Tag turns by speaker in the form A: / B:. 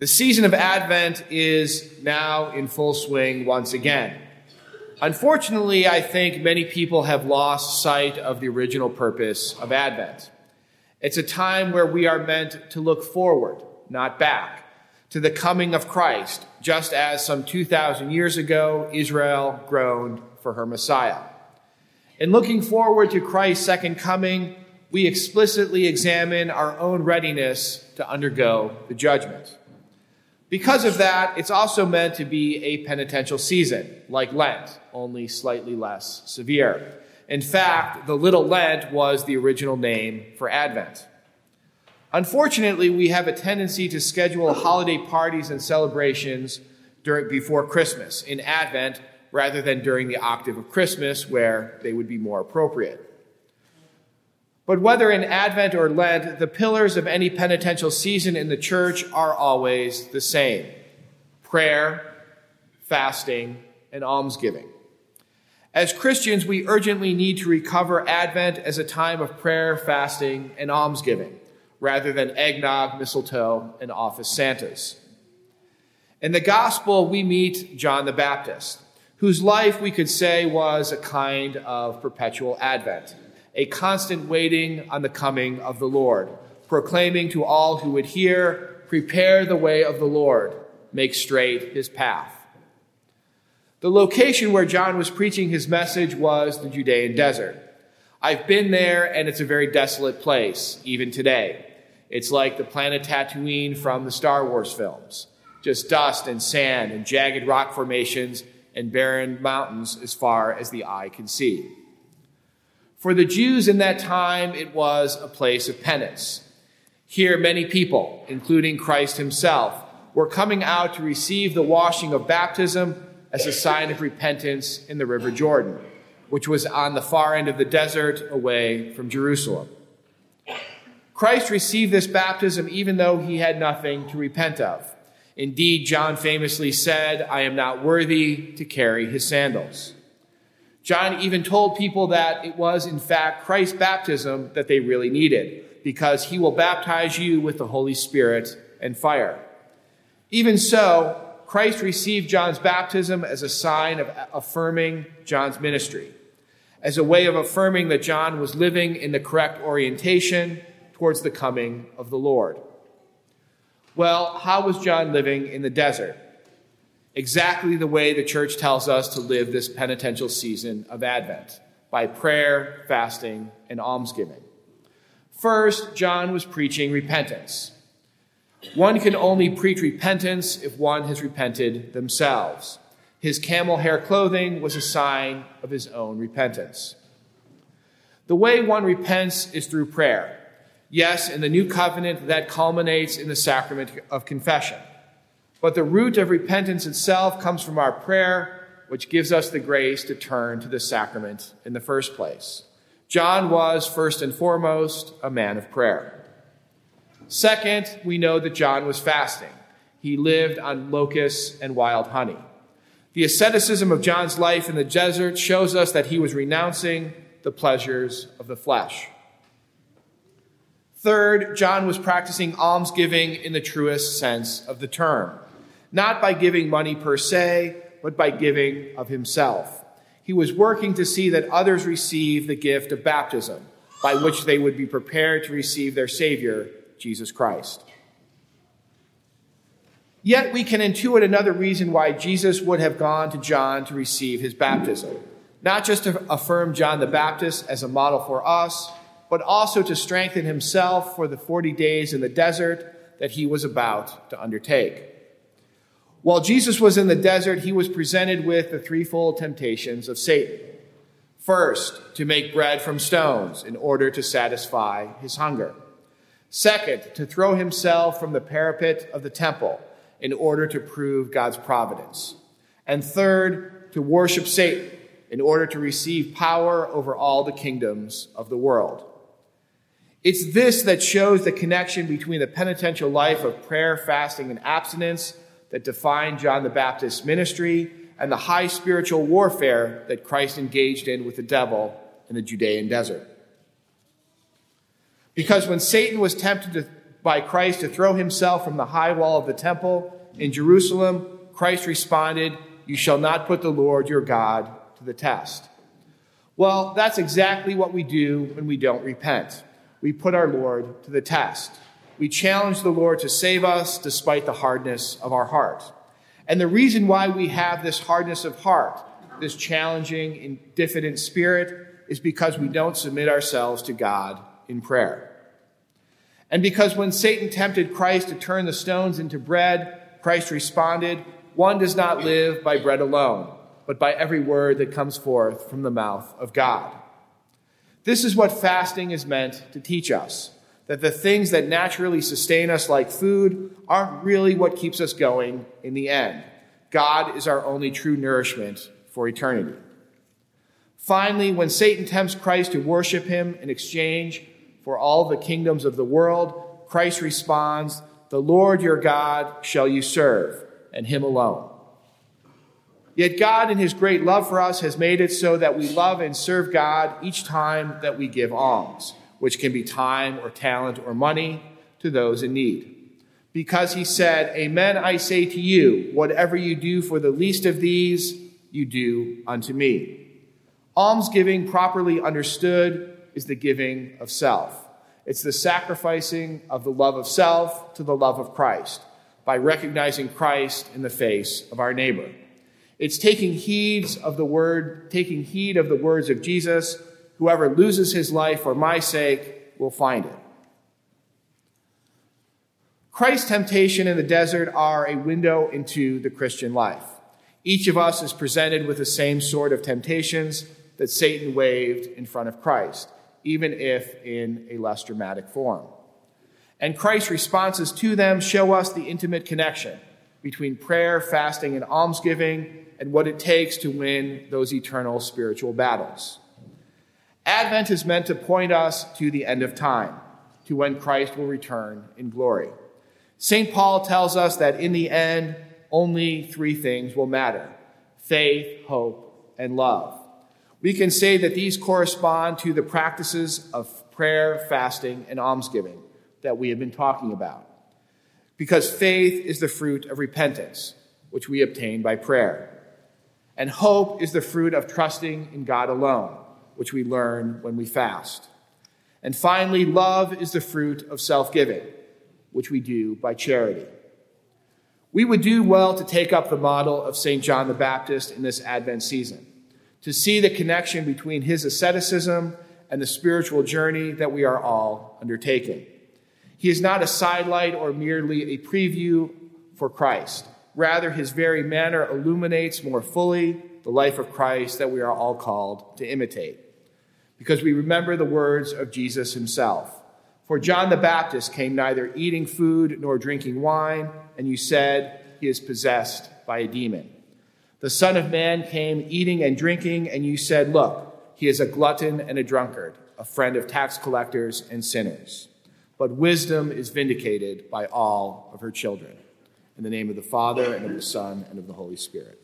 A: The season of Advent is now in full swing once again. Unfortunately, I think many people have lost sight of the original purpose of Advent. It's a time where we are meant to look forward, not back, to the coming of Christ, just as some 2,000 years ago Israel groaned for her Messiah. In looking forward to Christ's second coming, we explicitly examine our own readiness to undergo the judgment. Because of that, it's also meant to be a penitential season, like Lent, only slightly less severe. In fact, the Little Lent was the original name for Advent. Unfortunately, we have a tendency to schedule holiday parties and celebrations during, before Christmas, in Advent, rather than during the octave of Christmas, where they would be more appropriate. But whether in Advent or Lent, the pillars of any penitential season in the church are always the same prayer, fasting, and almsgiving. As Christians, we urgently need to recover Advent as a time of prayer, fasting, and almsgiving, rather than eggnog, mistletoe, and office Santas. In the gospel, we meet John the Baptist, whose life we could say was a kind of perpetual Advent a constant waiting on the coming of the Lord, proclaiming to all who would hear, Prepare the way of the Lord, make straight his path. The location where John was preaching his message was the Judean desert. I've been there, and it's a very desolate place, even today. It's like the planet Tatooine from the Star Wars films just dust and sand and jagged rock formations and barren mountains as far as the eye can see. For the Jews in that time, it was a place of penance. Here, many people, including Christ himself, were coming out to receive the washing of baptism as a sign of repentance in the River Jordan, which was on the far end of the desert away from Jerusalem. Christ received this baptism even though he had nothing to repent of. Indeed, John famously said, I am not worthy to carry his sandals. John even told people that it was, in fact, Christ's baptism that they really needed, because he will baptize you with the Holy Spirit and fire. Even so, Christ received John's baptism as a sign of affirming John's ministry, as a way of affirming that John was living in the correct orientation towards the coming of the Lord. Well, how was John living in the desert? Exactly the way the church tells us to live this penitential season of Advent by prayer, fasting, and almsgiving. First, John was preaching repentance. One can only preach repentance if one has repented themselves. His camel hair clothing was a sign of his own repentance. The way one repents is through prayer. Yes, in the new covenant, that culminates in the sacrament of confession. But the root of repentance itself comes from our prayer, which gives us the grace to turn to the sacrament in the first place. John was, first and foremost, a man of prayer. Second, we know that John was fasting. He lived on locusts and wild honey. The asceticism of John's life in the desert shows us that he was renouncing the pleasures of the flesh. Third, John was practicing almsgiving in the truest sense of the term not by giving money per se, but by giving of himself. He was working to see that others receive the gift of baptism, by which they would be prepared to receive their Savior, Jesus Christ. Yet we can intuit another reason why Jesus would have gone to John to receive his baptism. Not just to affirm John the Baptist as a model for us, but also to strengthen himself for the 40 days in the desert that he was about to undertake. While Jesus was in the desert, he was presented with the threefold temptations of Satan. First, to make bread from stones in order to satisfy his hunger. Second, to throw himself from the parapet of the temple in order to prove God's providence. And third, to worship Satan in order to receive power over all the kingdoms of the world. It's this that shows the connection between the penitential life of prayer, fasting, and abstinence that defined John the Baptist's ministry and the high spiritual warfare that Christ engaged in with the devil in the Judean desert. Because when Satan was tempted to, by Christ to throw himself from the high wall of the temple in Jerusalem, Christ responded, You shall not put the Lord your God to the test. Well, that's exactly what we do when we don't repent. We put our Lord to the test. We challenge the Lord to save us despite the hardness of our heart. And the reason why we have this hardness of heart, this challenging and diffident spirit, is because we don't submit ourselves to God in prayer. And because when Satan tempted Christ to turn the stones into bread, Christ responded, One does not live by bread alone, but by every word that comes forth from the mouth of God. This is what fasting is meant to teach us that the things that naturally sustain us, like food, aren't really what keeps us going in the end. God is our only true nourishment for eternity. Finally, when Satan tempts Christ to worship him in exchange for all the kingdoms of the world, Christ responds, The Lord your God shall you serve, and him alone. Yet God, in his great love for us, has made it so that we love and serve God each time that we give alms, which can be time or talent or money to those in need. Because he said, Amen, I say to you, whatever you do for the least of these, you do unto me. Almsgiving, properly understood, is the giving of self. It's the sacrificing of the love of self to the love of Christ by recognizing Christ in the face of our neighbor. It's taking heed of the word, taking heed of the words of Jesus, whoever loses his life for my sake will find it. Christ's temptation in the desert are a window into the Christian life. Each of us is presented with the same sort of temptations that Satan waved in front of Christ, even if in a less dramatic form. And Christ's responses to them show us the intimate connection between prayer, fasting, and almsgiving, and what it takes to win those eternal spiritual battles. Advent is meant to point us to the end of time, to when Christ will return in glory. St. Paul tells us that in the end, only three things will matter faith, hope, and love. We can say that these correspond to the practices of prayer, fasting, and almsgiving that we have been talking about. Because faith is the fruit of repentance, which we obtain by prayer. And hope is the fruit of trusting in God alone, which we learn when we fast. And finally, love is the fruit of self giving, which we do by charity. We would do well to take up the model of St. John the Baptist in this Advent season to see the connection between his asceticism and the spiritual journey that we are all undertaking. He is not a sidelight or merely a preview for Christ. Rather, his very manner illuminates more fully the life of Christ that we are all called to imitate. Because we remember the words of Jesus himself. For John the Baptist came neither eating food nor drinking wine, and you said he is possessed by a demon. The Son of Man came eating and drinking, and you said, Look, he is a glutton and a drunkard, a friend of tax collectors and sinners. But wisdom is vindicated by all of her children. In the name of the Father, and of the Son, and of the Holy Spirit.